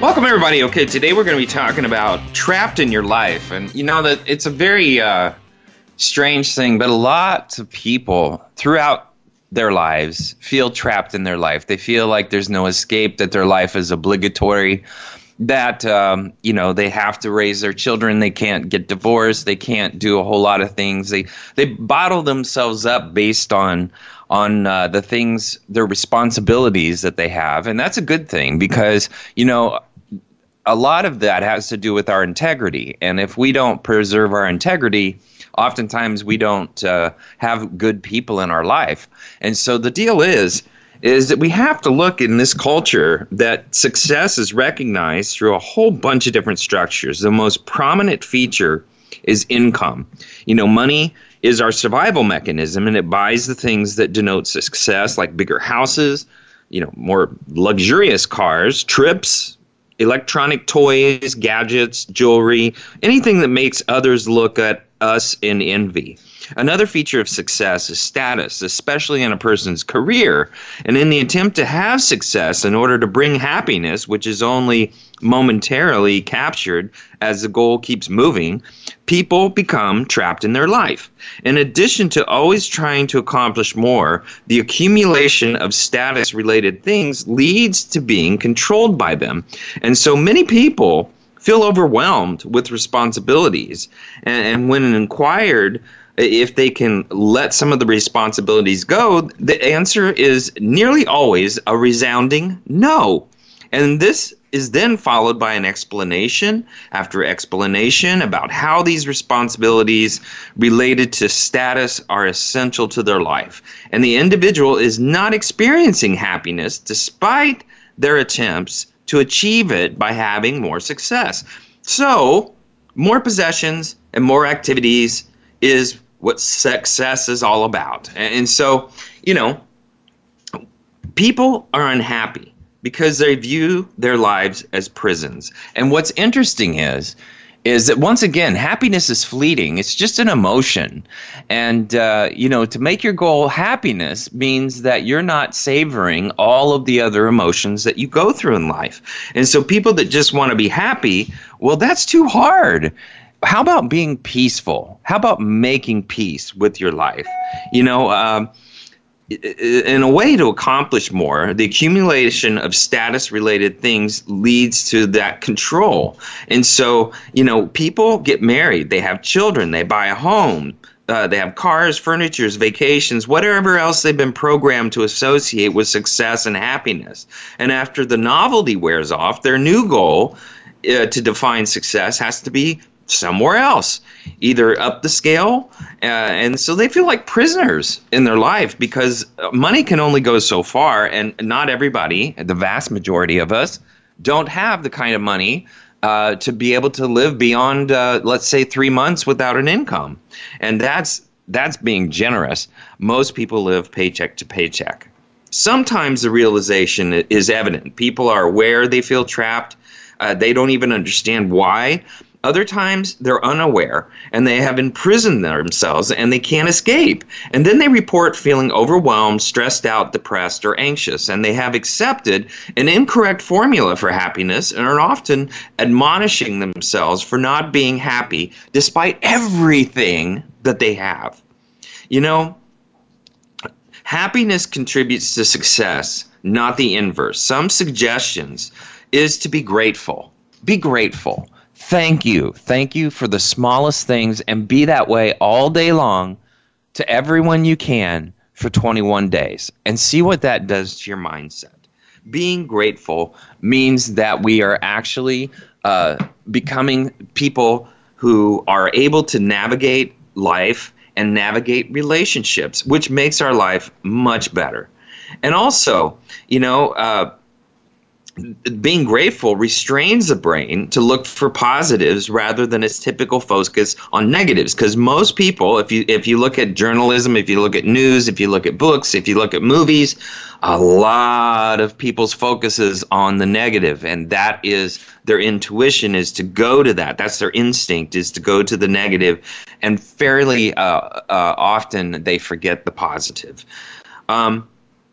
Welcome, everybody. Okay, today we're going to be talking about trapped in your life. And you know that it's a very uh, strange thing, but a lot of people throughout their lives feel trapped in their life. They feel like there's no escape, that their life is obligatory, that, um, you know, they have to raise their children. They can't get divorced. They can't do a whole lot of things. They, they bottle themselves up based on on uh, the things, their responsibilities that they have. And that's a good thing because, you know, a lot of that has to do with our integrity. And if we don't preserve our integrity, oftentimes we don't uh, have good people in our life. And so the deal is, is that we have to look in this culture that success is recognized through a whole bunch of different structures. The most prominent feature is income. You know, money is our survival mechanism and it buys the things that denote success like bigger houses, you know, more luxurious cars, trips, electronic toys, gadgets, jewelry, anything that makes others look at us in envy. Another feature of success is status, especially in a person's career. And in the attempt to have success in order to bring happiness, which is only momentarily captured as the goal keeps moving, people become trapped in their life. In addition to always trying to accomplish more, the accumulation of status related things leads to being controlled by them. And so many people feel overwhelmed with responsibilities. And, and when inquired, if they can let some of the responsibilities go, the answer is nearly always a resounding no. And this is then followed by an explanation after explanation about how these responsibilities related to status are essential to their life. And the individual is not experiencing happiness despite their attempts to achieve it by having more success. So, more possessions and more activities is what success is all about. And so, you know, people are unhappy because they view their lives as prisons. And what's interesting is is that once again, happiness is fleeting. It's just an emotion. And, uh, you know, to make your goal happiness means that you're not savoring all of the other emotions that you go through in life. And so people that just want to be happy, well, that's too hard. How about being peaceful? How about making peace with your life? You know, um, in a way to accomplish more, the accumulation of status related things leads to that control. And so, you know, people get married, they have children, they buy a home, uh, they have cars, furnitures, vacations, whatever else they've been programmed to associate with success and happiness. And after the novelty wears off, their new goal uh, to define success has to be somewhere else, either up the scale. Uh, and so they feel like prisoners in their life because money can only go so far. And not everybody, the vast majority of us, don't have the kind of money uh, to be able to live beyond, uh, let's say, three months without an income. And that's that's being generous. Most people live paycheck to paycheck. Sometimes the realization is evident. People are aware they feel trapped. Uh, they don't even understand why, other times they're unaware and they have imprisoned themselves and they can't escape. And then they report feeling overwhelmed, stressed out, depressed, or anxious. And they have accepted an incorrect formula for happiness and are often admonishing themselves for not being happy despite everything that they have. You know, happiness contributes to success, not the inverse. Some suggestions is to be grateful. Be grateful Thank you. Thank you for the smallest things and be that way all day long to everyone you can for 21 days and see what that does to your mindset. Being grateful means that we are actually uh, becoming people who are able to navigate life and navigate relationships, which makes our life much better. And also, you know, uh, being grateful restrains the brain to look for positives rather than its typical focus on negatives. Because most people if you if you look at journalism if you look at news if you look at books if you look at movies a lot of people's focus is on the negative and that is their intuition is to go to that. That's their instinct is to go to the negative and fairly uh, uh, often they forget the positive. Um,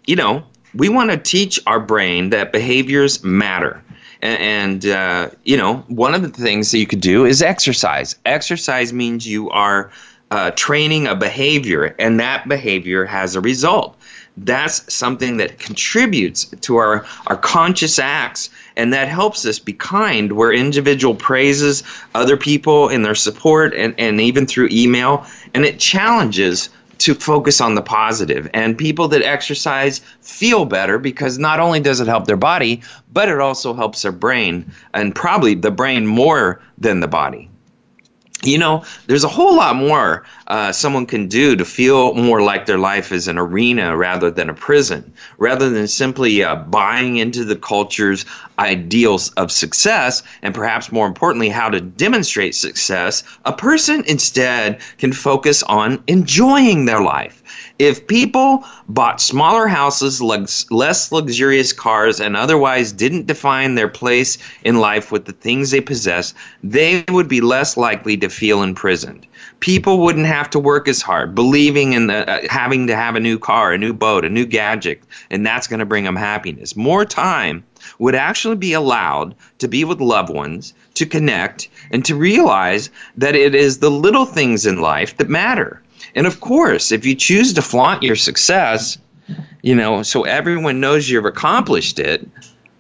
you know we want to teach our brain that behaviors matter. And, uh, you know, one of the things that you could do is exercise. Exercise means you are uh, training a behavior, and that behavior has a result. That's something that contributes to our, our conscious acts, and that helps us be kind, where individual praises other people in their support and, and even through email, and it challenges to focus on the positive. And people that exercise feel better because not only does it help their body, but it also helps their brain, and probably the brain more than the body you know, there's a whole lot more uh, someone can do to feel more like their life is an arena rather than a prison, rather than simply uh, buying into the culture's ideals of success, and perhaps more importantly, how to demonstrate success. A person instead can focus on enjoying their life if people bought smaller houses, less luxurious cars, and otherwise didn't define their place in life with the things they possess, they would be less likely to feel imprisoned. People wouldn't have to work as hard, believing in the, uh, having to have a new car, a new boat, a new gadget, and that's going to bring them happiness. More time would actually be allowed to be with loved ones, to connect, and to realize that it is the little things in life that matter. And of course, if you choose to flaunt your success, you know, so everyone knows you've accomplished it,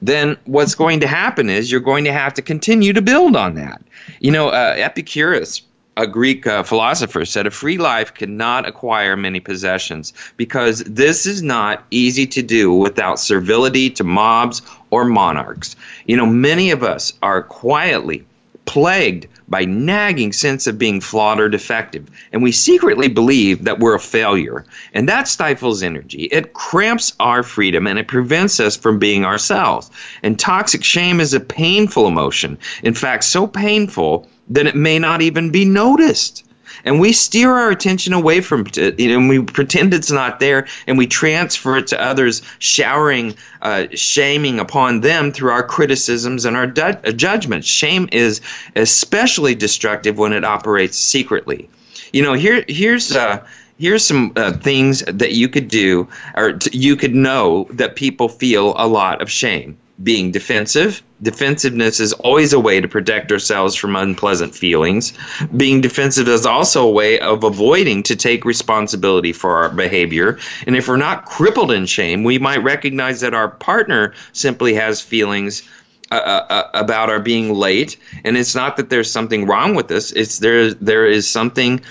then what's going to happen is you're going to have to continue to build on that. You know, uh, Epicurus, a Greek uh, philosopher, said a free life cannot acquire many possessions because this is not easy to do without servility to mobs or monarchs. You know, many of us are quietly plagued by nagging sense of being flawed or defective. And we secretly believe that we're a failure. And that stifles energy. It cramps our freedom and it prevents us from being ourselves. And toxic shame is a painful emotion. In fact so painful that it may not even be noticed and we steer our attention away from it you know, and we pretend it's not there and we transfer it to others showering uh, shaming upon them through our criticisms and our du- uh, judgments. Shame is especially destructive when it operates secretly. You know here here's uh, here's some uh, things that you could do or t- you could know that people feel a lot of shame being defensive. Defensiveness is always a way to protect ourselves from unpleasant feelings. Being defensive is also a way of avoiding to take responsibility for our behavior. And if we're not crippled in shame, we might recognize that our partner simply has feelings uh, uh, uh about our being late. And it's not that there's something wrong with this. It's there. There is something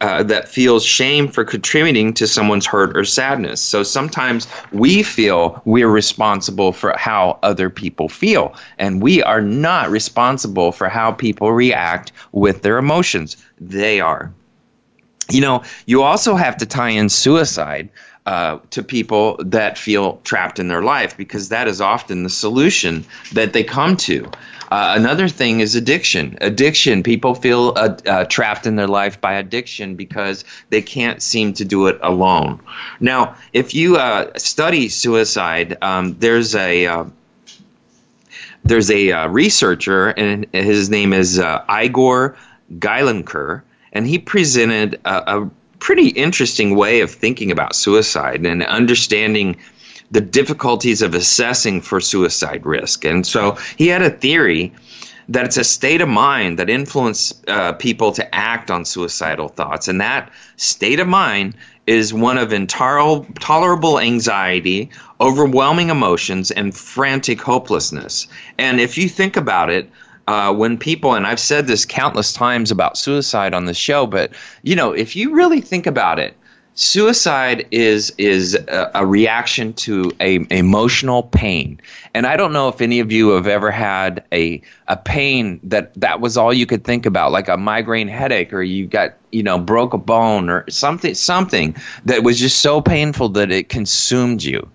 uh, that feels shame for contributing to someone's hurt or sadness. So sometimes we feel we're responsible for how other people feel, and we are not responsible for how people react with their emotions. They are. You know, you also have to tie in suicide uh, to people that feel trapped in their life because that is often the solution that they come to. Uh, another thing is addiction. Addiction. People feel uh, uh, trapped in their life by addiction because they can't seem to do it alone. Now, if you uh, study suicide, um, there's a there's a researcher, and his name is Igor Galynker, and he presented a, a pretty interesting way of thinking about suicide and understanding the difficulties of assessing for suicide risk. And so he had a theory that it's a state of mind that influences uh, people to act on suicidal thoughts. And that state of mind is one of intolerable anxiety, overwhelming emotions, and frantic hopelessness. And if you think about it, uh, when people, and I've said this countless times about suicide on the show, but you know, if you really think about it, suicide is is a, a, reaction to a emotional pain. And i don't know if any of you have ever had a a pain that that was all you could think about like a migraine headache or you got you know broke a bone or something something that was just so painful that it consumed you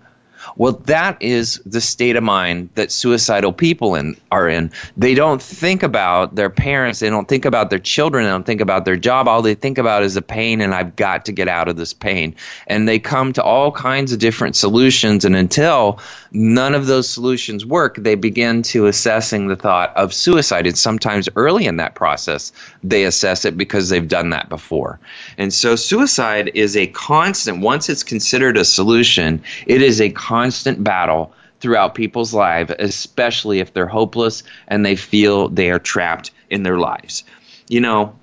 Well, that is the state of mind that suicidal people in, are in. They don't think about their parents, they don't think about their children, they don't think about their job. All they think about is the pain, and I've got to get out of this pain. And they come to all kinds of different solutions, and until none of those solutions work, they begin to assessing the thought of suicide. And sometimes early in that process, they assess it because they've done that before. And so suicide is a constant, once it's considered a solution, it is a constant battle throughout people's lives, especially if they're hopeless and they feel they are trapped in their lives. You know,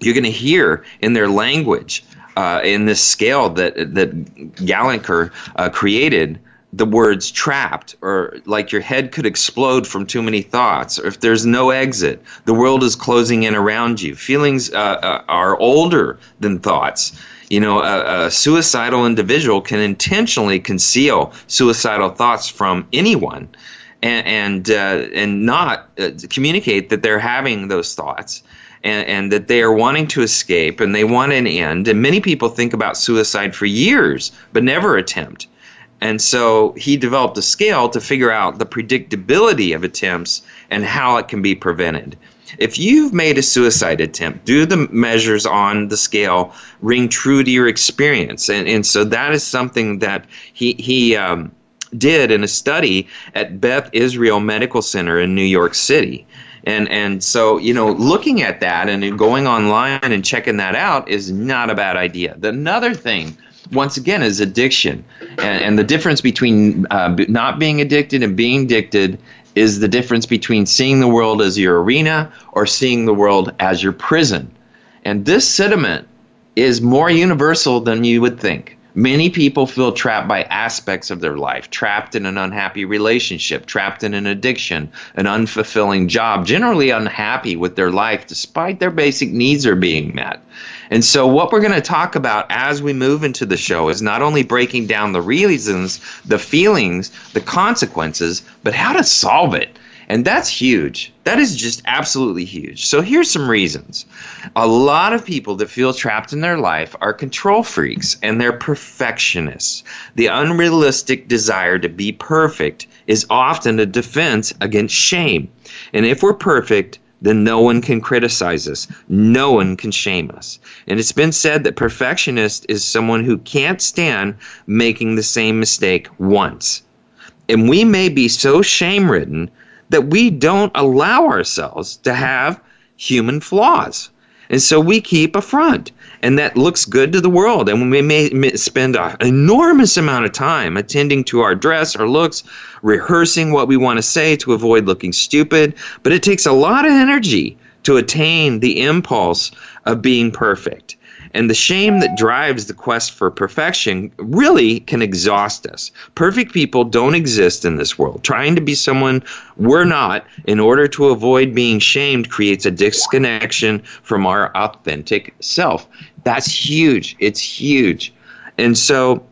you're going to hear in their language, uh, in this scale that that Gallagher uh, created, the words trapped or like your head could explode from too many thoughts or if there's no exit the world is closing in around you feelings uh, uh, are older than thoughts you know a, a, suicidal individual can intentionally conceal suicidal thoughts from anyone and and, uh, and not uh, communicate that they're having those thoughts and, and, that they are wanting to escape and they want an end and many people think about suicide for years but never attempt and so he developed a scale to figure out the predictability of attempts and how it can be prevented. If you've made a suicide attempt, do the measures on the scale ring true to your experience? And, and so that is something that he, he um, did in a study at Beth Israel Medical Center in New York City. And, and so, you know, looking at that and going online and checking that out is not a bad idea. The, another thing once again is addiction and, and the difference between uh, not being addicted and being addicted is the difference between seeing the world as your arena or seeing the world as your prison and this sentiment is more universal than you would think Many people feel trapped by aspects of their life, trapped in an unhappy relationship, trapped in an addiction, an unfulfilling job, generally unhappy with their life despite their basic needs are being met. And so, what we're going to talk about as we move into the show is not only breaking down the reasons, the feelings, the consequences, but how to solve it. And that's huge. That is just absolutely huge. So here's some reasons. A lot of people that feel trapped in their life are control freaks and they're perfectionists. The unrealistic desire to be perfect is often a defense against shame. And if we're perfect, then no one can criticize us. No one can shame us. And it's been said that perfectionist is someone who can't stand making the same mistake once. And we may be so shame ridden that we don't allow ourselves to have human flaws. And so we keep a front, and that looks good to the world. And we may spend an enormous amount of time attending to our dress, our looks, rehearsing what we want to say to avoid looking stupid. But it takes a lot of energy to attain the impulse of being perfect. And the shame that drives the quest for perfection really can exhaust us. Perfect people don't exist in this world. Trying to be someone we're not in order to avoid being shamed creates a disconnection from our authentic self. That's huge. It's huge. And so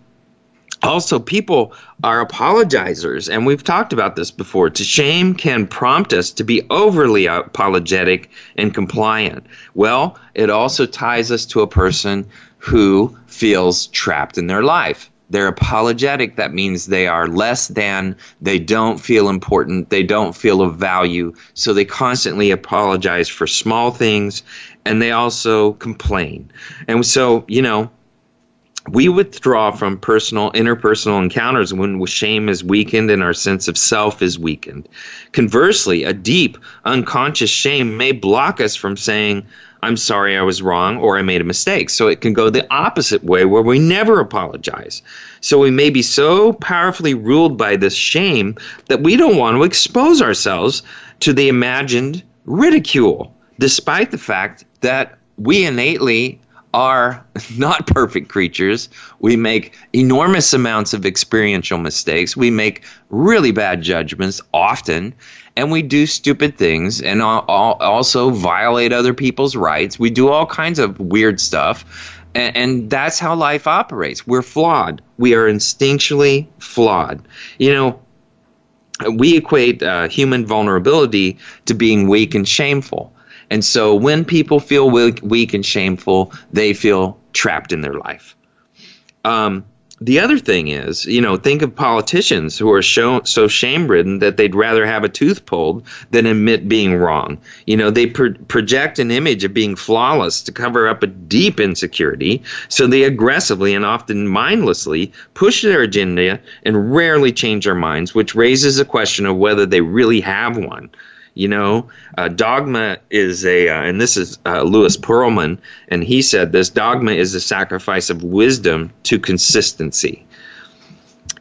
also people are apologizers and we've talked about this before to shame can prompt us to be overly apologetic and compliant. Well it also ties us to a person who feels trapped in their life. They're apologetic. That means they are less than. They don't feel important. They don't feel of value. So they constantly apologize for small things and they also complain. And so you know we withdraw from personal interpersonal encounters when shame is weakened and our sense of self is weakened. Conversely a deep unconscious shame may block us from saying i'm sorry i was wrong or i made a mistake. So it can go the opposite way where we never apologize. So we may be so powerfully ruled by this shame that we don't want to expose ourselves to the imagined ridicule despite the fact that we innately are not perfect creatures. We make enormous amounts of experiential mistakes. We make really bad judgments often, and we do stupid things and also violate other people's rights. We do all kinds of weird stuff. And, that's how life operates. We're flawed. We are instinctually flawed. You know, we equate uh, human vulnerability to being weak and shameful. And so when people feel weak, and shameful, they feel trapped in their life. Um, the other thing is, you know, think of politicians who are show, so shame ridden that they'd rather have a tooth pulled than admit being wrong. You know, they pro- project an image of being flawless to cover up a deep insecurity, so they aggressively and often mindlessly push their agenda and rarely change their minds, which raises a question of whether they really have one. You know, uh, dogma is a, uh, and this is uh, Lewis Perelman, and he said this dogma is a sacrifice of wisdom to consistency.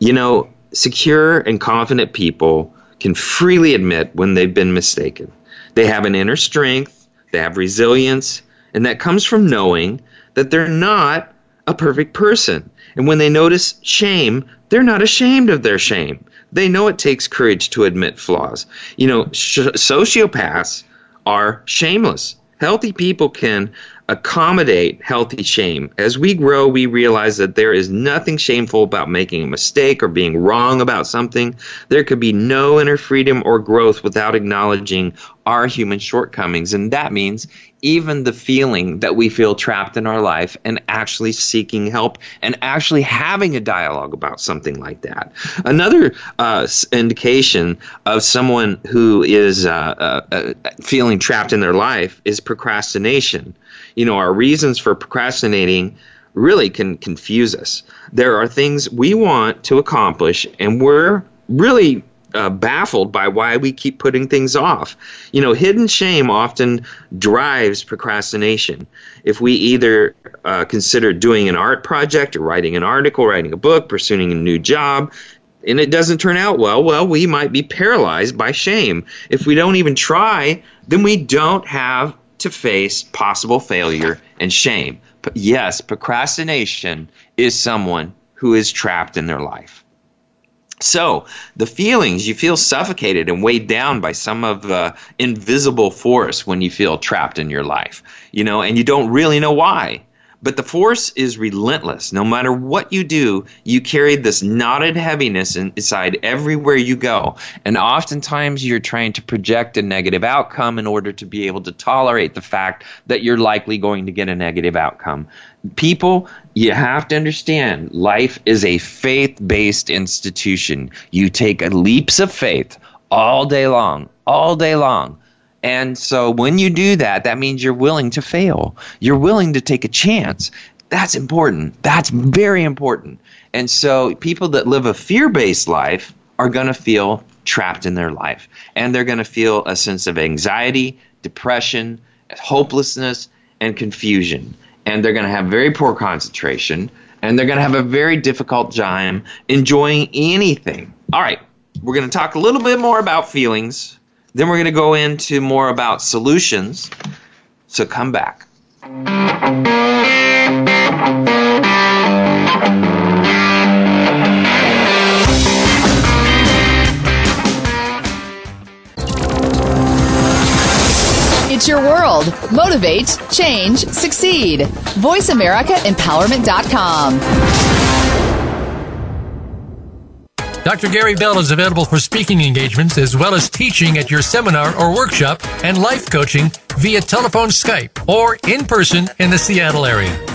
You know, secure and confident people can freely admit when they've been mistaken. They have an inner strength, they have resilience, and that comes from knowing that they're not a perfect person. And when they notice shame, they're not ashamed of their shame. They know it takes courage to admit flaws. You know, sh- sociopaths are shameless. Healthy people can accommodate healthy shame. As we grow, we realize that there is nothing shameful about making a mistake or being wrong about something. There could be no inner freedom or growth without acknowledging our human shortcomings. And that means even the feeling that we feel trapped in our life and actually seeking help and actually having a dialogue about something like that. Another uh, indication of someone who is uh, uh, uh feeling trapped in their life is procrastination you know, our reasons for procrastinating really can confuse us. There are things we want to accomplish, and we're really uh, baffled by why we keep putting things off. You know, hidden shame often drives procrastination. If we either uh, consider doing an art project or writing an article, writing a book, pursuing a new job, and it doesn't turn out well, well, we might be paralyzed by shame. If we don't even try, then we don't have to face possible failure and shame. But yes, procrastination is someone who is trapped in their life. So, the feelings, you feel suffocated and weighed down by some of the invisible force when you feel trapped in your life, you know, and you don't really know why. But the force is relentless. No matter what you do, you carry this knotted heaviness inside everywhere you go. And oftentimes you're trying to project a negative outcome in order to be able to tolerate the fact that you're likely going to get a negative outcome. People, you have to understand life is a faith based institution. You take leaps of faith all day long, all day long and so when you do that, that means you're willing to fail. You're willing to take a chance. That's important. That's very important. And so people that live a fear based life are going to feel trapped in their life. And they're going to feel a sense of anxiety, depression, hopelessness, and confusion. And they're going to have very poor concentration. And they're going to have a very difficult time enjoying anything. All right, we're going to talk a little bit more about feelings then we're going to go into more about solutions. So come back. It's your world. Motivate, change, succeed. VoiceAmericaEmpowerment.com. Dr. Gary Bell is available for speaking engagements as well as teaching at your seminar or workshop and life coaching via telephone, Skype, or in person in the Seattle area.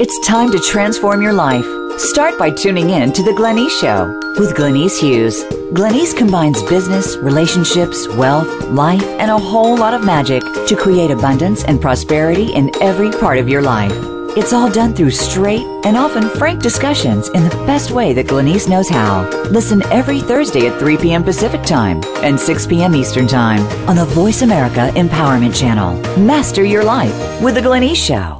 It's time to transform your life. Start by tuning in to The Glenyce Show with Glenyce Hughes. Glenyce combines business, relationships, wealth, life, and a whole lot of magic to create abundance and prosperity in every part of your life. It's all done through straight and often frank discussions in the best way that Glenyce knows how. Listen every Thursday at 3 p.m. Pacific Time and 6 p.m. Eastern Time on the Voice America Empowerment Channel. Master your life with The Glenyce Show.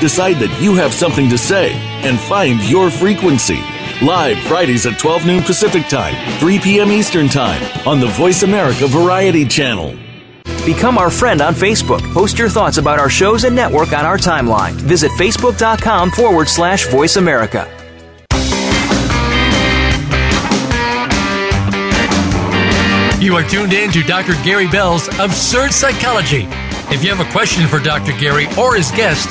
decide that you have something to say, and find your frequency. Live Fridays at 12 noon Pacific Time, 3 p.m. Eastern Time on the Voice America Variety Channel. Become our friend on Facebook. Post your thoughts about our shows and network on our timeline. Visit facebook.com forward slash voice America. You are tuned in to Dr. Gary Bell's Absurd Psychology. If you have a question for Dr. Gary or his guest,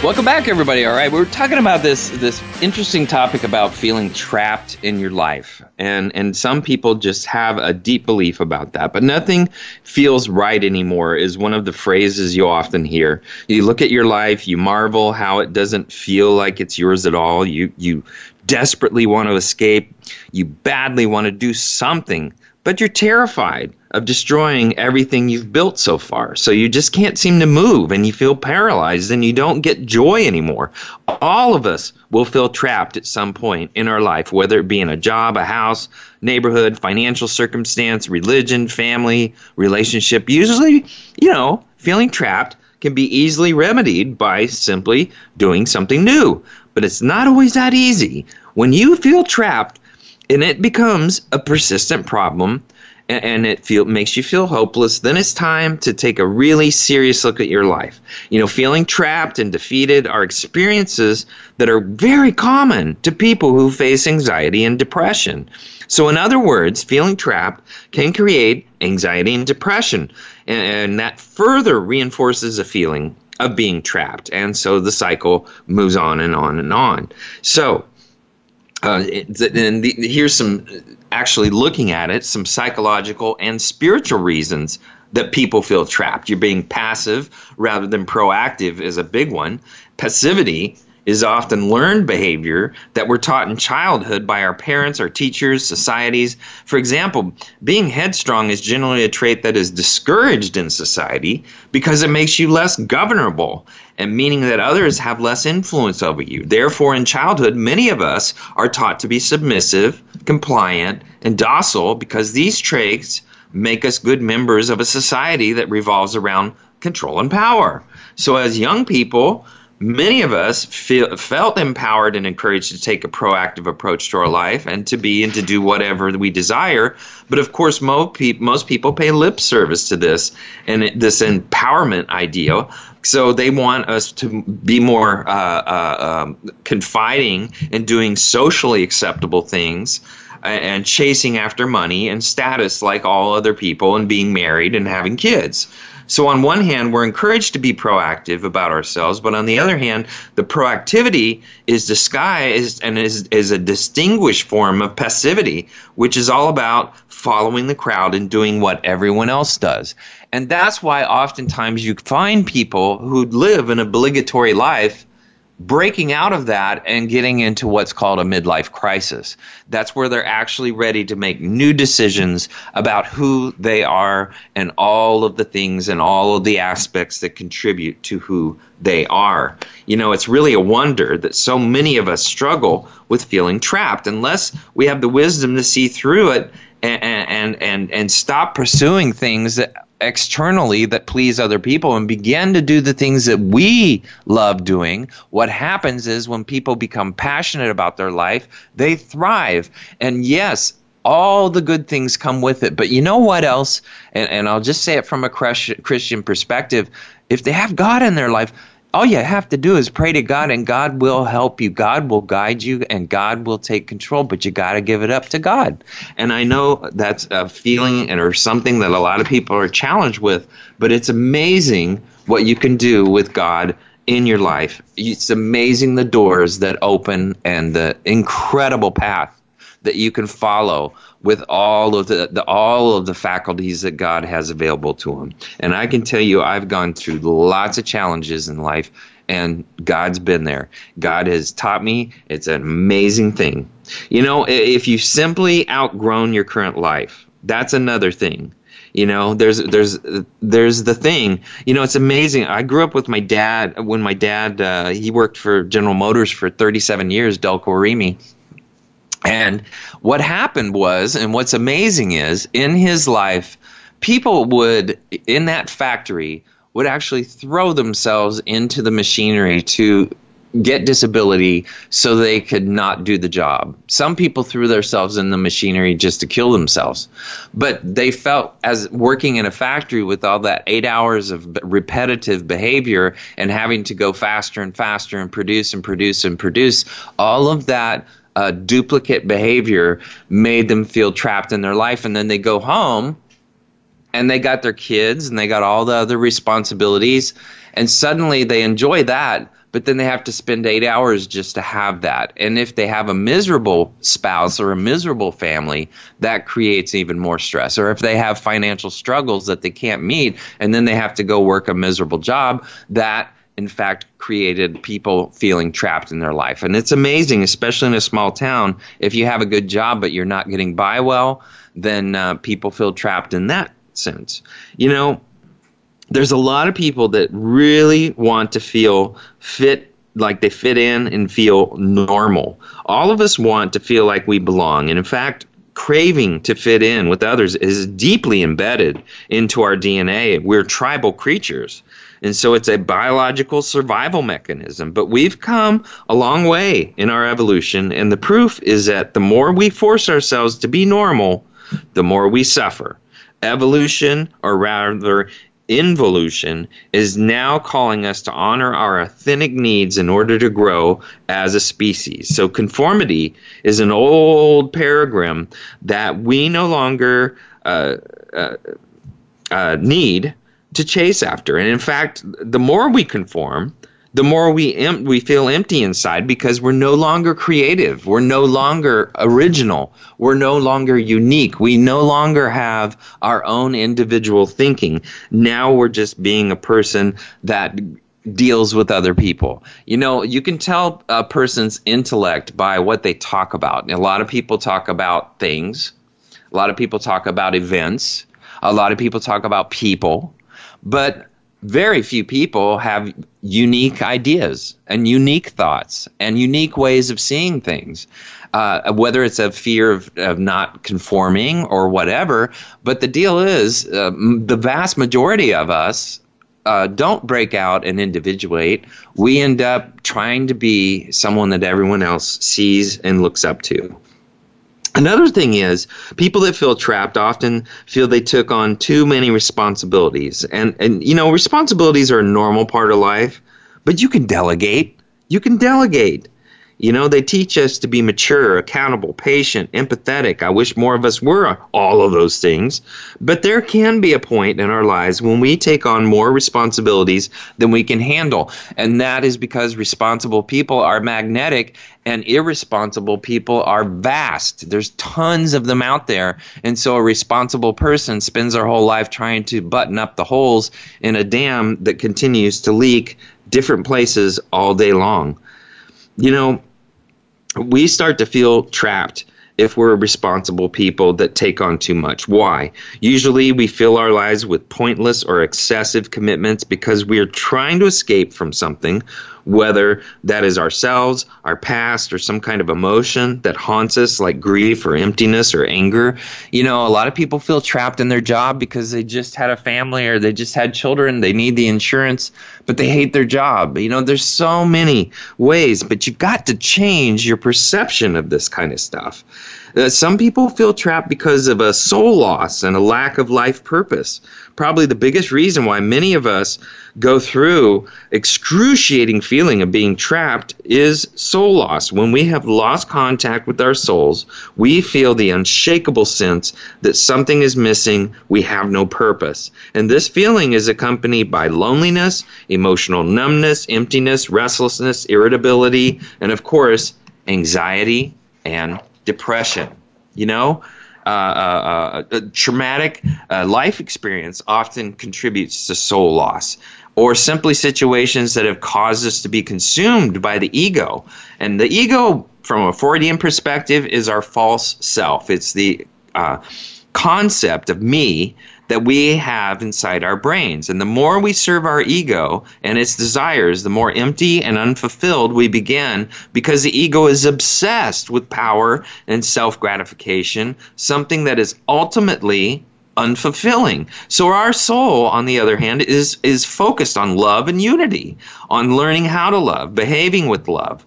Welcome back, everybody. All right, we're talking about this this interesting topic about feeling trapped in your life, and and some people just have a deep belief about that. But nothing feels right anymore is one of the phrases you often hear. You look at your life, you marvel how it doesn't feel like it's yours at all. You you desperately want to escape. You badly want to do something, but you're terrified of destroying everything you've built so far. So you just can't seem to move and you feel paralyzed and you don't get joy anymore. All of us will feel trapped at some point in our life, whether it be in a job, a house, neighborhood, financial circumstance, religion, family, relationship. Usually, you know, feeling trapped can be easily remedied by simply doing something new. But it's not always that easy. When you feel trapped and it becomes a persistent problem, and it feel makes you feel hopeless, then it's time to take a really serious look at your life. You know, feeling trapped and defeated are experiences that are very common to people who face anxiety and depression. So, in other words, feeling trapped can create anxiety and depression, and, and that further reinforces a feeling of being trapped. And so the cycle moves on and on and on. So, uh, and the, here's some actually looking at it, some psychological and spiritual reasons that people feel trapped. You're being passive rather than proactive is a big one. Passivity is often learned behavior that we're taught in childhood by our parents, our teachers, societies. For example, being headstrong is generally a trait that is discouraged in society because it makes you less governable and meaning that others have less influence over you. Therefore, in childhood, many of us are taught to be submissive, compliant, and docile because these traits make us good members of a society that revolves around control and power. So, as young people, many of us feel, felt empowered and encouraged to take a proactive approach to our life and to be and to do whatever we desire. But of course, most, pe- most people pay lip service to this and this empowerment ideal. So they want us to be more uh, uh, um, confiding and doing socially acceptable things and chasing after money and status like all other people and being married and having kids. So, on one hand, we're encouraged to be proactive about ourselves, but on the other hand, the proactivity is disguised and is, is a distinguished form of passivity, which is all about following the crowd and doing what everyone else does. And that's why oftentimes you find people who live an obligatory life breaking out of that and getting into what's called a midlife crisis. That's where they're actually ready to make new decisions about who they are and all of the things and all of the aspects that contribute to who they are. You know, it's really a wonder that so many of us struggle with feeling trapped unless we have the wisdom to see through it and and and, and stop pursuing things that externally that please other people and begin to do the things that we love doing, what happens is when people become passionate about their life, they thrive. And yes, all the good things come with it. But you know what else? And, and I'll just say it from a Christian perspective. If they have God in their life, all you have to do is pray to God and God will help you. God will guide you and God will take control, but you got to give it up to God. And I know that's a feeling or something that a lot of people are challenged with, but it's amazing what you can do with God in your life. It's amazing the doors that open and the incredible path that you can follow with all of the, the, all of the faculties that God has available to him. And I can tell you I've gone through lots of challenges in life and God's been there. God has taught me. It's an amazing thing. You know, if you've simply outgrown your current life, that's another thing. You know, there's there's there's the thing. You know, it's amazing. I grew up with my dad when my dad uh, he worked for General Motors for 37 years, Delco Remy. And what happened was, and what's amazing is, in his life, people would in that factory would actually throw themselves into the machinery to get disability so they could not do the job. Some people threw themselves in the machinery just to kill themselves. But they felt as working in a factory with all that 8 hours of repetitive behavior and having to go faster and faster and produce and produce and produce all of that uh, duplicate behavior made them feel trapped in their life and then they go home and they got their kids and they got all the other responsibilities and suddenly they enjoy that but then they have to spend eight hours just to have that. And if they have a miserable spouse or a miserable family, that creates even more stress. Or if they have financial struggles that they can't meet and then they have to go work a miserable job, that in fact created people feeling trapped in their life. And it's amazing, especially in a small town, if you have a good job but you're not getting by well, then uh, people feel trapped in that sense. You know, there's a lot of people that really want to feel fit like they fit in and feel normal. All of us want to feel like we belong. And in fact, craving to fit in with others is deeply embedded into our DNA. We're tribal creatures. And so it's a biological survival mechanism. But we've come a long way in our evolution. And the proof is that the more we force ourselves to be normal, the more we suffer. Evolution, or rather involution is now calling us to honor our authentic needs in order to grow as a species. So, conformity is an old paradigm that we no longer uh, uh, uh, need to chase after. And in fact, the more we conform, the more we em- we feel empty inside because we're no longer creative. We're no longer original. We're no longer unique. We no longer have our own individual thinking. Now we're just being a person that deals with other people. You know you can tell a person's intellect by what they talk about. A lot of people talk about things. A lot of people talk about events. A lot of people talk about people but very few people have unique ideas and unique thoughts and unique ways of seeing things. Uh, whether it's a fear of, of not conforming or whatever, but the deal is uh, the vast majority of us uh, don't break out and individuate. We end up trying to be someone that everyone else sees and looks up to. Another thing is, people that feel trapped often feel they took on too many responsibilities. And, and you know, responsibilities are a normal part of life, but you can delegate. You can delegate. You know, they teach us to be mature, accountable, patient, empathetic. I wish more of us were all of those things. But there can be a point in our lives when we take on more responsibilities than we can handle. And that is because responsible people are magnetic and irresponsible people are vast. There's tons of them out there. And so a responsible person spends their whole life trying to button up the holes in a dam that continues to leak different places all day long. You know, we start to feel trapped if we're responsible people that take on too much. Why? Usually we fill our lives with pointless or excessive commitments because we are trying to escape from something whether that is ourselves, our past, or some kind of emotion that haunts us, like grief or emptiness or anger. You know, a lot of people feel trapped in their job because they just had a family or they just had children, they need the insurance, but they hate their job. You know, there's so many ways, but you've got to change your perception of this kind of stuff. Uh, some people feel trapped because of a soul loss and a lack of life purpose. Probably the biggest reason why many of us go through excruciating feeling of being trapped is soul loss. When we have lost contact with our souls, we feel the unshakable sense that something is missing, we have no purpose. And this feeling is accompanied by loneliness, emotional numbness, emptiness, restlessness, irritability, and of course, anxiety and depression. You know, uh, uh, uh, traumatic uh, life experience often contributes to soul loss, or simply situations that have caused us to be consumed by the ego. And the ego, from a Freudian perspective, is our false self. It's the uh, concept of me that we have inside our brains. And the more we serve our ego and its desires, the more empty and unfulfilled we begin because the ego is obsessed with power and self gratification, something that is ultimately unfulfilling. So our soul, on the other hand, is is focused on love and unity, on learning how to love, behaving with love,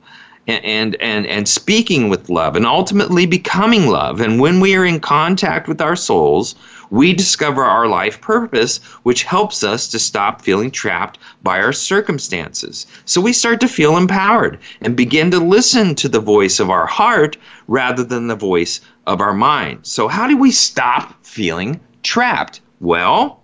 and and and speaking with love and ultimately becoming love and when we are in contact with our souls we discover our life purpose which helps us to stop feeling trapped by our circumstances. So we start to feel empowered and begin to listen to the voice of our heart rather than the voice of our mind. So how do we stop feeling trapped? Well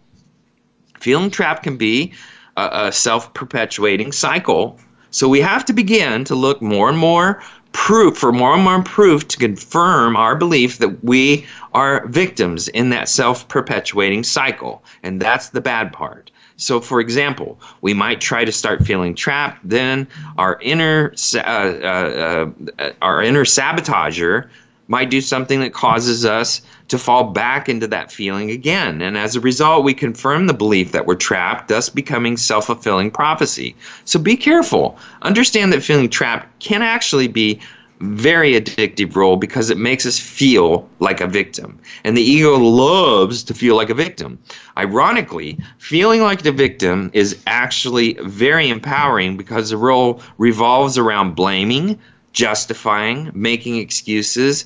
feeling trapped can be a, a self-perpetuating cycle. So we have to begin to look more and more proof for more and more proof to confirm our belief that we are victims in that self-perpetuating cycle. And that's the bad part. So for example we might try to start feeling trapped then our inner uh, uh, uh, our inner sabotager might do something that causes us to fall back into that feeling again. And as a result, we confirm the belief that we're trapped, thus becoming self fulfilling prophecy. So be careful. Understand that feeling trapped can actually be very addictive role because it makes us feel like a victim. And the ego loves to feel like a victim. Ironically, feeling like the victim is actually very empowering because the role revolves around blaming, justifying, making excuses,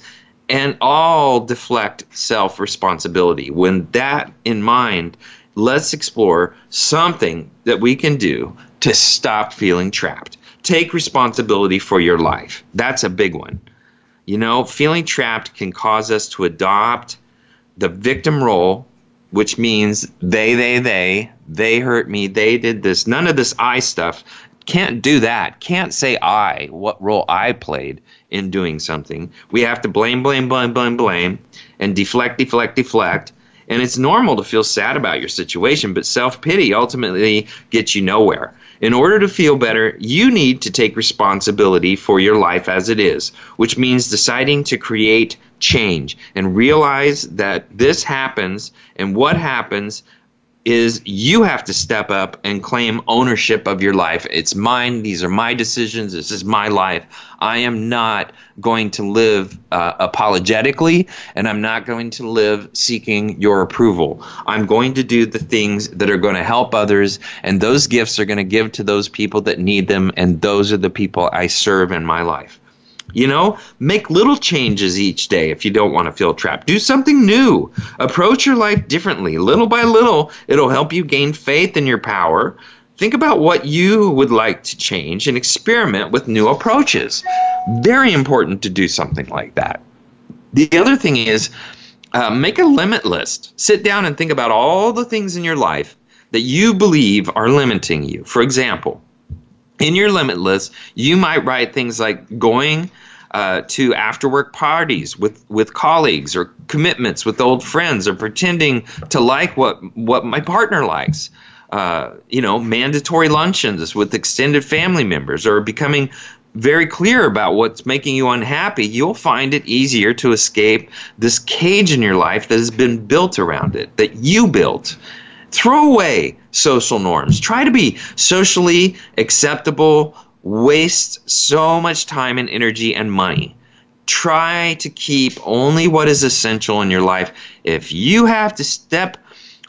and all deflect self responsibility. When that in mind, let's explore something that we can do to stop feeling trapped. Take responsibility for your life. That's a big one. You know, feeling trapped can cause us to adopt the victim role, which means they, they, they, they hurt me, they did this. None of this I stuff can't do that. Can't say I, what role I played in doing something. We have to blame, blame, blame, blame, blame, and deflect, deflect, deflect. And it's normal to feel sad about your situation, but self pity ultimately gets you nowhere. In order to feel better, you need to take responsibility for your life as it is, which means deciding to create change and realize that this happens and what happens is you have to step up and claim ownership of your life. It's mine. These are my decisions. This is my life. I am not going to live uh, apologetically, and I'm not going to live seeking your approval. I'm going to do the things that are going to help others, and those gifts are going to give to those people that need them, and those are the people I serve in my life. You know, make little changes each day if you don't want to feel trapped. Do something new. Approach your life differently. Little by little, it'll help you gain faith in your power. Think about what you would like to change and experiment with new approaches. Very important to do something like that. The other thing is uh, make a limit list. Sit down and think about all the things in your life that you believe are limiting you. For example, in your limit list, you might write things like going uh, to after work parties with, with colleagues or commitments with old friends or pretending to like what, what my partner likes. Uh, you know, mandatory luncheons with extended family members or becoming very clear about what's making you unhappy, you'll find it easier to escape this cage in your life that has been built around it, that you built. Throw away social norms. Try to be socially acceptable waste so much time and energy and money. Try to keep only what is essential in your life. If you have to step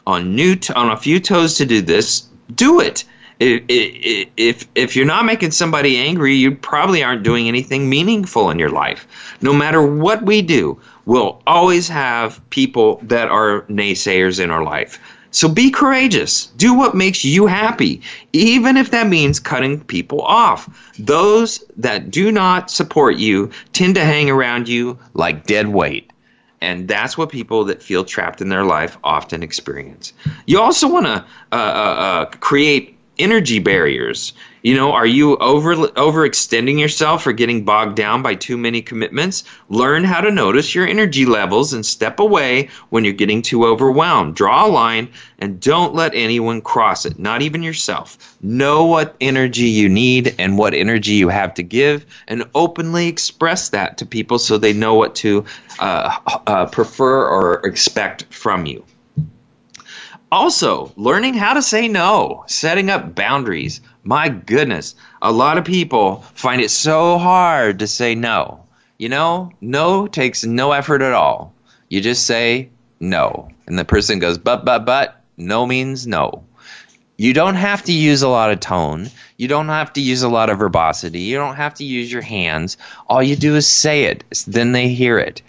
on new on a few toes to do this, do it. if, if if you're not making somebody angry, you probably aren't doing anything meaningful in your life. No matter what we do, we'll always have people that are naysayers in our life. So be courageous. Do what makes you happy, even if that means cutting people off. Those that do not support you tend to hang around you like dead weight. And that's what people that feel trapped in their life often experience. You also want to uh, uh, uh, create energy barriers. You know, are you over overextending yourself or getting bogged down by too many commitments? Learn how to notice your energy levels and step away when you're getting too overwhelmed. Draw a line and don't let anyone cross it, not even yourself. Know what energy you need and what energy you have to give, and openly express that to people so they know what to uh, uh, prefer or expect from you. Also, learning how to say no, setting up boundaries. My goodness, a lot of people find it so hard to say no. You know, no takes no effort at all. You just say no. And the person goes, but, but, but, no means no. You don't have to use a lot of tone. You don't have to use a lot of verbosity. You don't have to use your hands. All you do is say it. Then they hear it.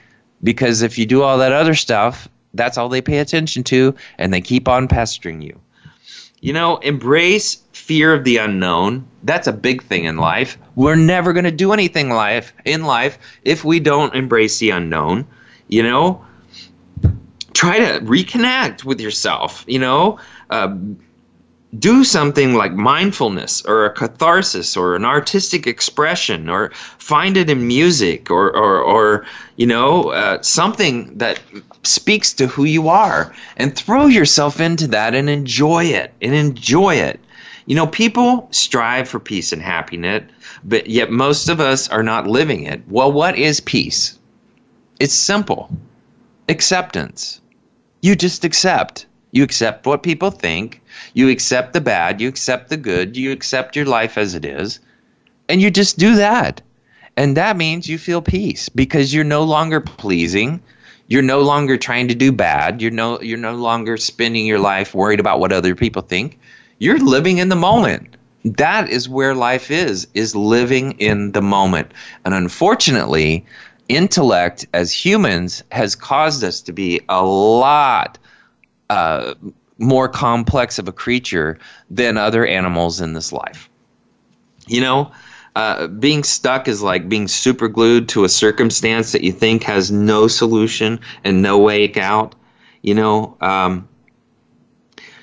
Because if you do all that other stuff, that's all they pay attention to, and they keep on pestering you. You know, embrace fear of the unknown. That's a big thing in life. We're never going to do anything life in life if we don't embrace the unknown. You know, try to reconnect with yourself. You know, uh, do something like mindfulness or a catharsis or an artistic expression or find it in music or or, or you know uh, something that speaks to who you are and throw yourself into that and enjoy it and enjoy it you know people strive for peace and happiness but yet most of us are not living it well what is peace it's simple acceptance you just accept you accept what people think. You accept the bad. You accept the good. You accept your life as it is. And you just do that. And that means you feel peace because you're no longer pleasing. You're no longer trying to do bad. You're no you're no longer spending your life worried about what other people think. You're living in the moment. That is where life is, is living in the moment. And unfortunately, intellect as humans has caused us to be a lot uh, more complex of a creature than other animals in this life. You know, uh, being stuck is like being super glued to a circumstance that you think has no solution and no way out. You know, um,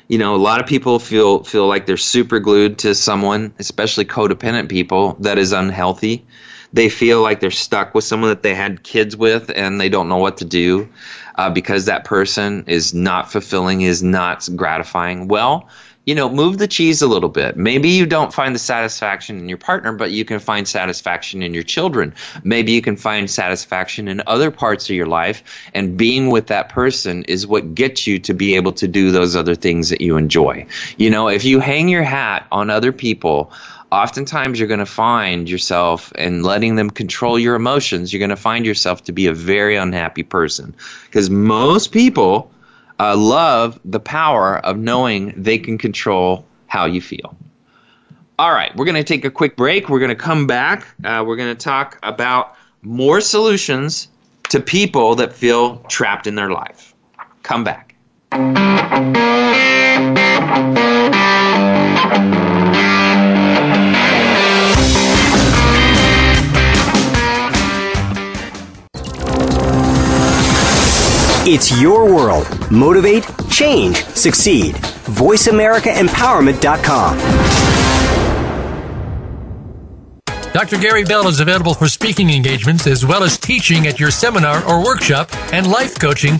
you know, a lot of people feel feel like they're super glued to someone, especially codependent people, that is unhealthy. They feel like they're stuck with someone that they had kids with, and they don't know what to do uh, because that person is not fulfilling, is not gratifying. Well, you know, move the cheese a little bit. Maybe you don't find the satisfaction in your partner, but you can find satisfaction in your children. Maybe you can find satisfaction in other parts of your life, and being with that person is what gets you to be able to do those other things that you enjoy. You know, if you hang your hat on other people, oftentimes you're going to find yourself and letting them control your emotions, you're going to find yourself to be a very unhappy person. Because most people uh, love the power of knowing they can control how you feel. All right, we're going to take a quick break. We're going to come back. Uh, we're going to talk about more solutions to people that feel trapped in their life. Come back. It's your world. Motivate, change, succeed. VoiceAmericaEmpowerment.com. Dr. Gary Bell is available for speaking engagements as well as teaching at your seminar or workshop and life coaching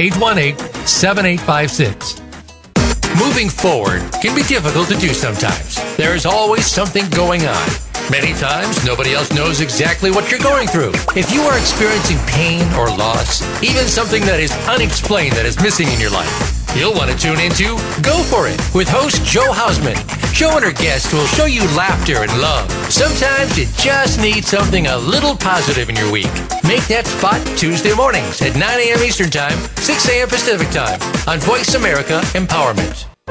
818 7856. Moving forward can be difficult to do sometimes. There is always something going on. Many times, nobody else knows exactly what you're going through. If you are experiencing pain or loss, even something that is unexplained that is missing in your life, You'll want to tune into Go For It with host Joe Hausman. Joe and her guests will show you laughter and love. Sometimes you just need something a little positive in your week. Make that spot Tuesday mornings at 9 a.m. Eastern Time, 6 a.m. Pacific Time on Voice America Empowerment.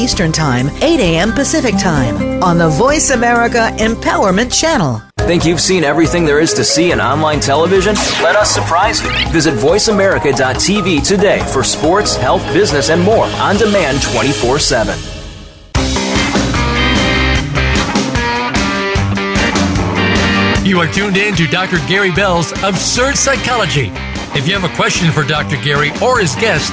Eastern Time, 8 a.m. Pacific Time on the Voice America Empowerment Channel. Think you've seen everything there is to see in online television? Let us surprise you. Visit VoiceAmerica.tv today for sports, health, business, and more on demand 24 7. You are tuned in to Dr. Gary Bell's Absurd Psychology. If you have a question for Dr. Gary or his guest,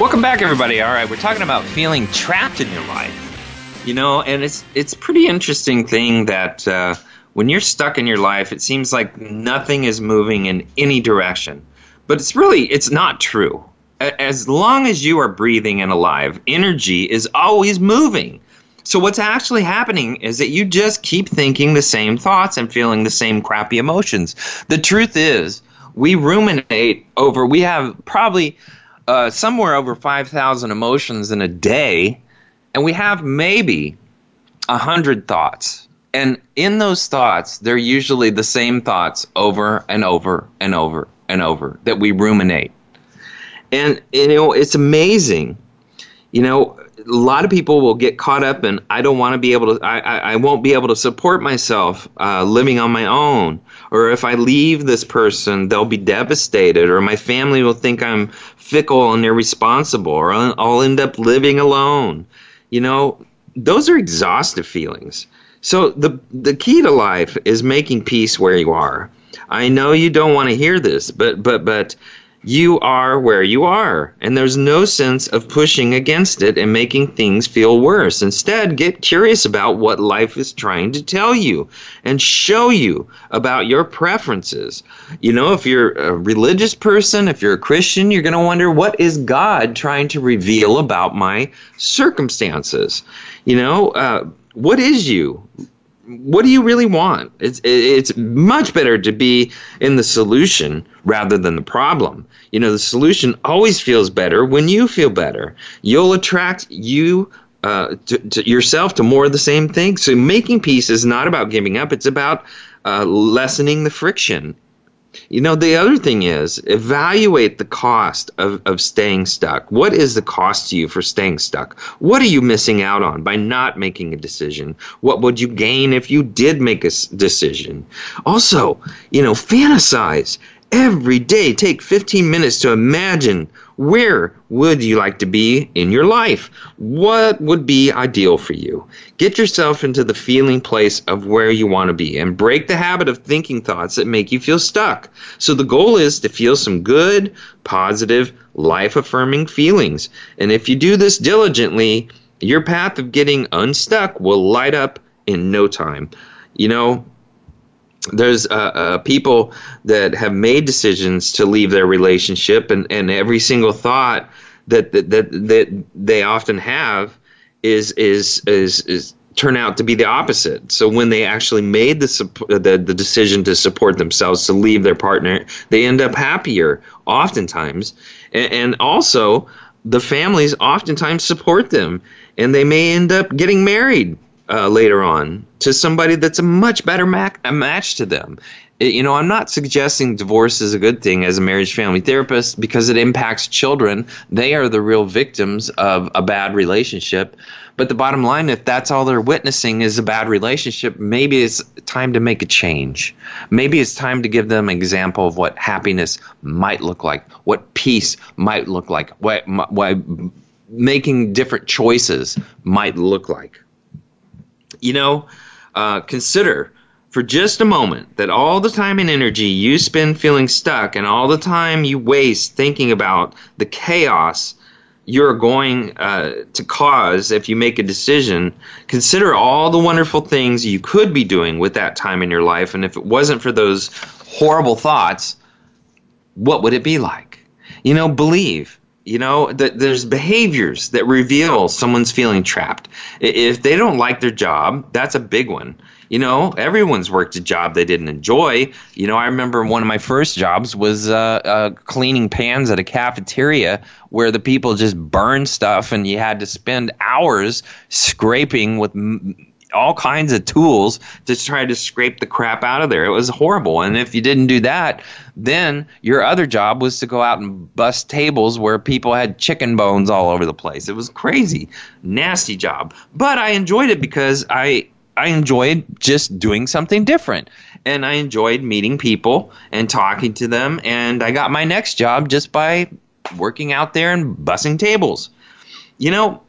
Welcome back, everybody. All right, we're talking about feeling trapped in your life. You know, and it's it's pretty interesting thing that uh, when you're stuck in your life, it seems like nothing is moving in any direction. But it's really it's not true. As long as you are breathing and alive, energy is always moving. So what's actually happening is that you just keep thinking the same thoughts and feeling the same crappy emotions. The truth is, we ruminate over. We have probably uh, somewhere over five thousand emotions in a day, and we have maybe a hundred thoughts. And in those thoughts, they're usually the same thoughts over and over and over and over that we ruminate. And you know, it's amazing. You know, a lot of people will get caught up in I don't want to be able to I, I, I won't be able to support myself uh, living on my own or if I leave this person they'll be devastated or my family will think I'm fickle and irresponsible or I'll, end up living alone. You know those are exhaustive feelings. So the the key to life is making peace where you are. I know you don't want to hear this but but but you are where you are, and there's no sense of pushing against it and making things feel worse. Instead, get curious about what life is trying to tell you and show you about your preferences. You know, if you're a religious person, if you're a Christian, you're going to wonder what is God trying to reveal about my circumstances? You know, uh, what is you? What do you really want? It's it's much better to be in the solution rather than the problem. You know, the solution always feels better when you feel better. You'll attract you uh, to, to yourself to more of the same thing. So making peace is not about giving up; it's about uh, lessening the friction you know, the other thing is evaluate the cost of, of staying stuck. What is the cost to you for staying stuck? What are you missing out on by not making a decision? What would you gain if you did make a decision? Also, you know, fantasize every day. Take 15 minutes to imagine where would you like to be in your life? What would be ideal for you? Get yourself into the feeling place of where you want to be and break the habit of thinking thoughts that make you feel stuck. So the goal is to feel some good, positive, life affirming feelings. And if you do this diligently, your path of getting unstuck will light up in no time. You know, there's uh, uh, people that have made decisions to leave their relationship, and, and every single thought that, that that that they often have is is is is turn out to be the opposite. So when they actually made the the, the decision to support themselves to leave their partner, they end up happier oftentimes, and, and also the families oftentimes support them, and they may end up getting married uh, later on to somebody that's a much better mac- a match to them. It, you know, I'm not suggesting divorce is a good thing as a marriage family therapist because it impacts children. They are the real victims of a bad relationship. But the bottom line, if that's all they're witnessing is a bad relationship, maybe it's time to make a change. Maybe it's time to give them an example of what happiness might look like, what peace might look like, what, what making different choices might look like. You know, uh, consider for just a moment that all the time and energy you spend feeling stuck and all the time you waste thinking about the chaos you're going uh, to cause if you make a decision, consider all the wonderful things you could be doing with that time in your life. And if it wasn't for those horrible thoughts, what would it be like? You know, believe. You know, there's behaviors that reveal someone's feeling trapped. If they don't like their job, that's a big one you know, everyone's worked a job they didn't enjoy. You know, I remember one of my first jobs was uh, uh, cleaning pans at a cafeteria where the people just burned stuff and you had to spend hours scraping with all kinds of tools to try to scrape the crap out of there. It was horrible. And if you didn't do that, then your other job was to go out and bust tables where people had chicken bones all over the place. It was crazy, nasty job. But I enjoyed it because I I enjoyed just doing something different. And I enjoyed meeting people and talking to them. And I got my next job just by working out there and bussing tables. You know,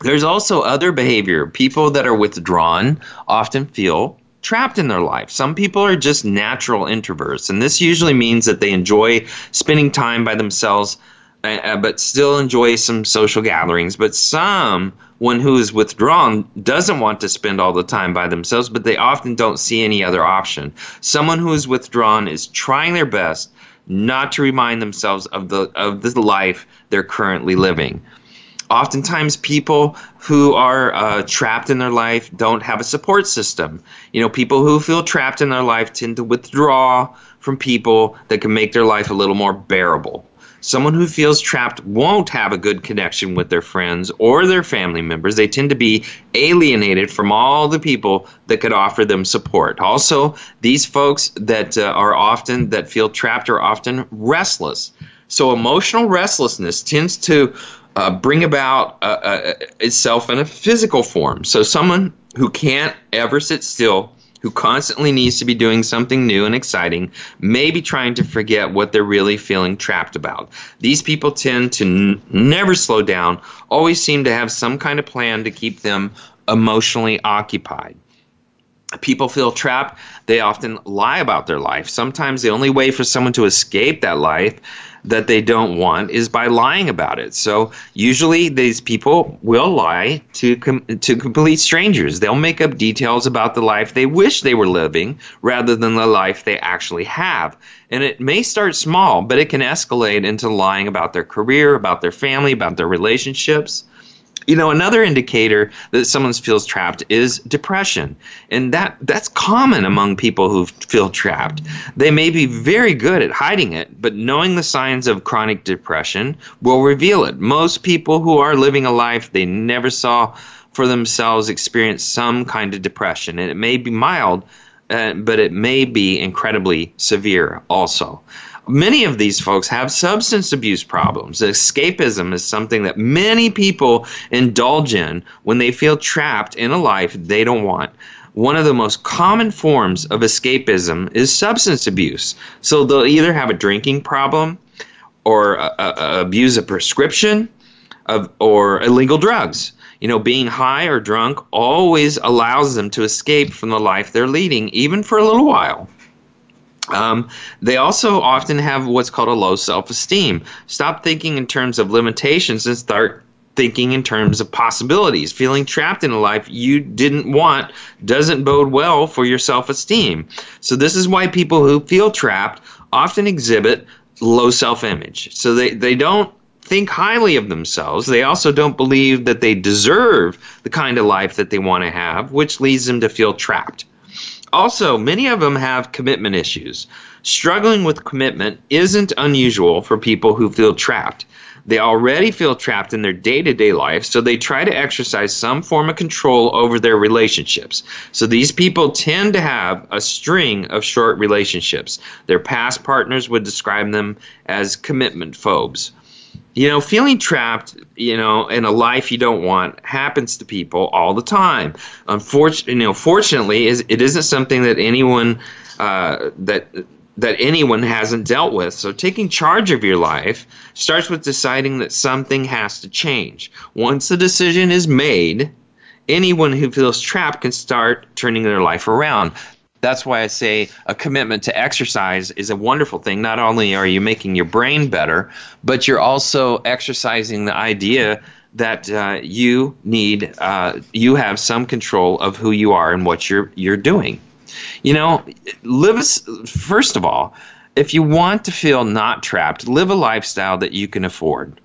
there's also other behavior. People that are withdrawn often feel trapped in their life. Some people are just natural introverts, and this usually means that they enjoy spending time by themselves, uh, but still enjoy some social gatherings. But some one who is withdrawn doesn't want to spend all the time by themselves, but they often don't see any other option. Someone who is withdrawn is trying their best not to remind themselves of the of the life they're currently living. Oftentimes, people who are uh, trapped in their life don't have a support system. You know, people who feel trapped in their life tend to withdraw from people that can make their life a little more bearable. Someone who feels trapped won't have a good connection with their friends or their family members. They tend to be alienated from all the people that could offer them support. Also, these folks that uh, are often that feel trapped are often restless. So emotional restlessness tends to uh, bring about uh, uh itself in a physical form. So someone who can't ever sit still who constantly needs to be doing something new and exciting, may be trying to forget what they're really feeling trapped about. These people tend to n- never slow down, always seem to have some kind of plan to keep them emotionally occupied. People feel trapped, they often lie about their life. Sometimes the only way for someone to escape that life that they don't want is by lying about it. So usually these people will lie to com- to complete strangers. They'll make up details about the life they wish they were living rather than the life they actually have. And it may start small, but it can escalate into lying about their career, about their family, about their relationships you know another indicator that someone feels trapped is depression. And that that's common among people who feel trapped. They may be very good at hiding it but knowing the signs of chronic depression will reveal it. Most people who are living a life they never saw for themselves experience some kind of depression. And it may be mild uh, but it may be incredibly severe also many of these folks have substance abuse problems. Escapism is something that many people indulge in when they feel trapped in a life they don't want. One of the most common forms of escapism is substance abuse. So they'll either have a drinking problem or a, a, abuse a prescription of, or illegal drugs. You know, being high or drunk always allows them to escape from the life they're leading, even for a little while. Um, they also often have what's called a low self esteem. Stop thinking in terms of limitations and start thinking in terms of possibilities. Feeling trapped in a life you didn't want doesn't bode well for your self esteem. So, this is why people who feel trapped often exhibit low self image. So, they, they don't think highly of themselves. They also don't believe that they deserve the kind of life that they want to have, which leads them to feel trapped. Also, many of them have commitment issues. Struggling with commitment isn't unusual for people who feel trapped. They already feel trapped in their day to day life, so they try to exercise some form of control over their relationships. So these people tend to have a string of short relationships. Their past partners would describe them as commitment phobes. You know, feeling trapped, you know, in a life you don't want happens to people all the time. Unfortunately, you know, fortunately, is it isn't something that anyone uh, that that anyone hasn't dealt with. So taking charge of your life starts with deciding that something has to change. Once the decision is made, anyone who feels trapped can start turning their life around. That's why I say a commitment to exercise is a wonderful thing. Not only are you making your brain better, but you're also exercising the idea that uh, you need, uh, you have some control of who you are and what you're you're doing. You know, live first of all, if you want to feel not trapped, live a lifestyle that you can afford.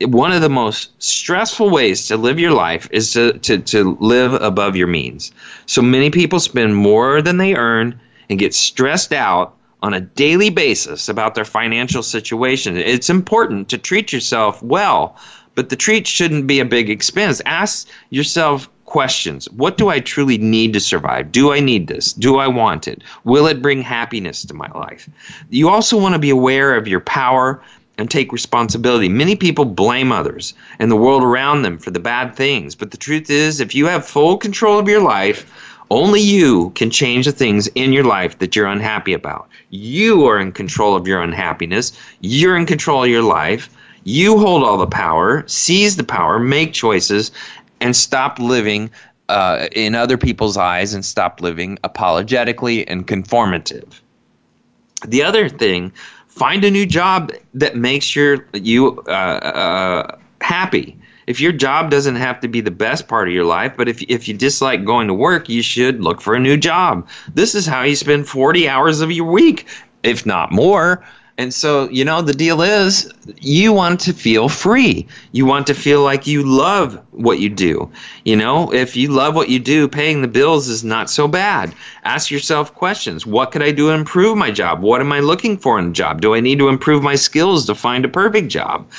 One of the most stressful ways to live your life is to, to, to live above your means. So many people spend more than they earn and get stressed out on a daily basis about their financial situation. It's important to treat yourself well, but the treat shouldn't be a big expense. Ask yourself questions. What do I truly need to survive? Do I need this? Do I want it? Will it bring happiness to my life? You also want to be aware of your power and take responsibility. Many people blame others and the world around them for the bad things, but the truth is, if you have full control of your life, only you can change the things in your life that you're unhappy about. You are in control of your unhappiness. You're in control of your life. You hold all the power, seize the power, make choices, and stop living uh, in other people's eyes and stop living apologetically and conformative. The other thing, find a new job that makes your you uh, uh, happy. If your job doesn't have to be the best part of your life, but if if you dislike going to work, you should look for a new job. This is how you spend 40 hours of your week, if not more. And so, you know, the deal is you want to feel free. You want to feel like you love what you do. You know, if you love what you do, paying the bills is not so bad. Ask yourself questions. What could I do to improve my job? What am I looking for in a job? Do I need to improve my skills to find a perfect job?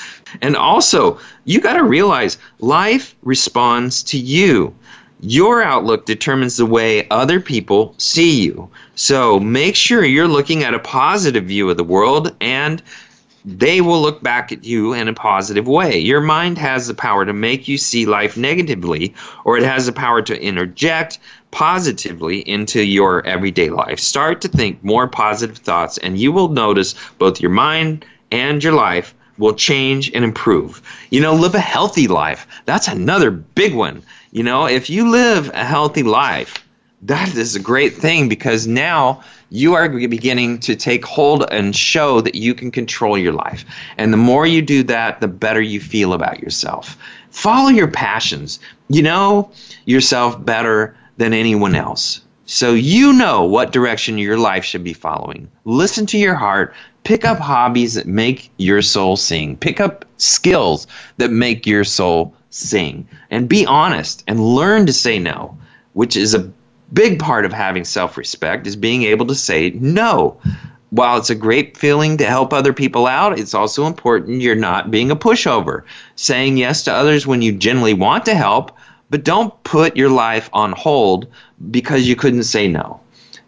And also, you got to realize life responds to you. Your outlook determines the way other people see you. So make sure you're looking at a positive view of the world and they will look back at you in a positive way. Your mind has the power to make you see life negatively, or it has the power to interject positively into your everyday life. Start to think more positive thoughts, and you will notice both your mind and your life will change and improve. You know, live a healthy life. That's another big one. You know, if you live a healthy life, that is a great thing because now you are beginning to take hold and show that you can control your life. And the more you do that, the better you feel about yourself. Follow your passions. You know yourself better than anyone else. So you know what direction your life should be following. Listen to your heart. Pick up hobbies that make your soul sing. Pick up skills that make your soul sing and be honest and learn to say no, which is a big part of having self-respect is being able to say no. While it's a great feeling to help other people out, it's also important you're not being a pushover. Saying yes to others when you genuinely want to help, but don't put your life on hold because you couldn't say no.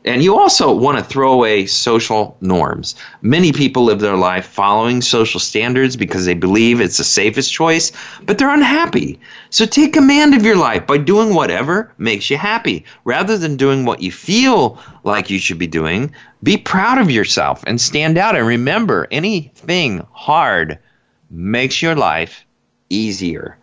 And you also want to throw away social norms. Many people live their life following social standards because they believe it's the safest choice, but they're unhappy. So take command of your life by doing whatever makes you happy. Rather than doing what you feel like you should be doing, be proud of yourself and stand out. And remember, anything hard makes your life easier.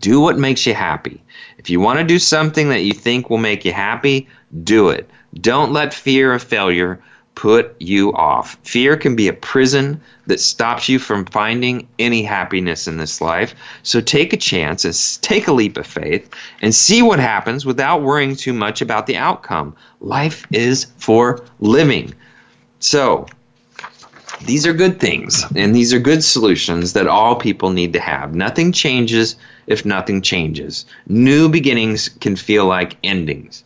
Do what makes you happy. If you want to do something that you think will make you happy, do it. Don't let fear of failure put you off. Fear can be a prison that stops you from finding any happiness in this life. So take a chance and take a leap of faith and see what happens without worrying too much about the outcome. Life is for living. So, these are good things and these are good solutions that all people need to have. Nothing changes if nothing changes. New beginnings can feel like endings.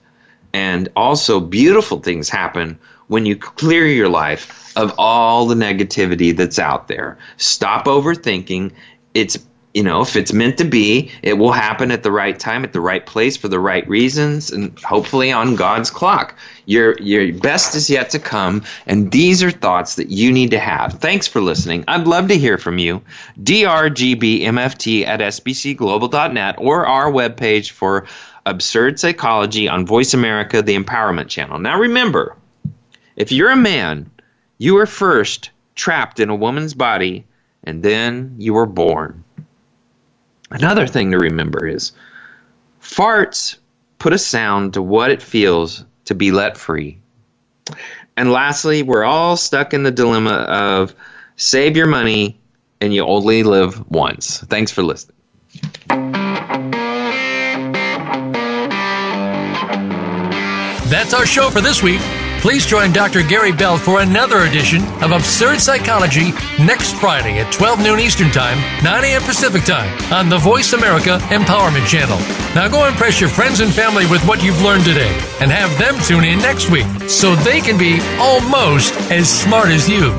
And also, beautiful things happen when you clear your life of all the negativity that's out there. Stop overthinking. It's you know, if it's meant to be, it will happen at the right time, at the right place, for the right reasons, and hopefully on God's clock. Your your best is yet to come, and these are thoughts that you need to have. Thanks for listening. I'd love to hear from you. drgbmft at sbcglobal.net or our webpage for Absurd Psychology on Voice America, the Empowerment Channel. Now remember, if you're a man, you were first trapped in a woman's body, and then you were born. Another thing to remember is farts put a sound to what it feels to be let free. And lastly, we're all stuck in the dilemma of save your money and you only live once. Thanks for listening. That's our show for this week. Please join Dr. Gary Bell for another edition of Absurd Psychology next Friday at 12 noon Eastern Time, 9 a.m. Pacific Time on the Voice America Empowerment Channel. Now go impress your friends and family with what you've learned today and have them tune in next week so they can be almost as smart as you.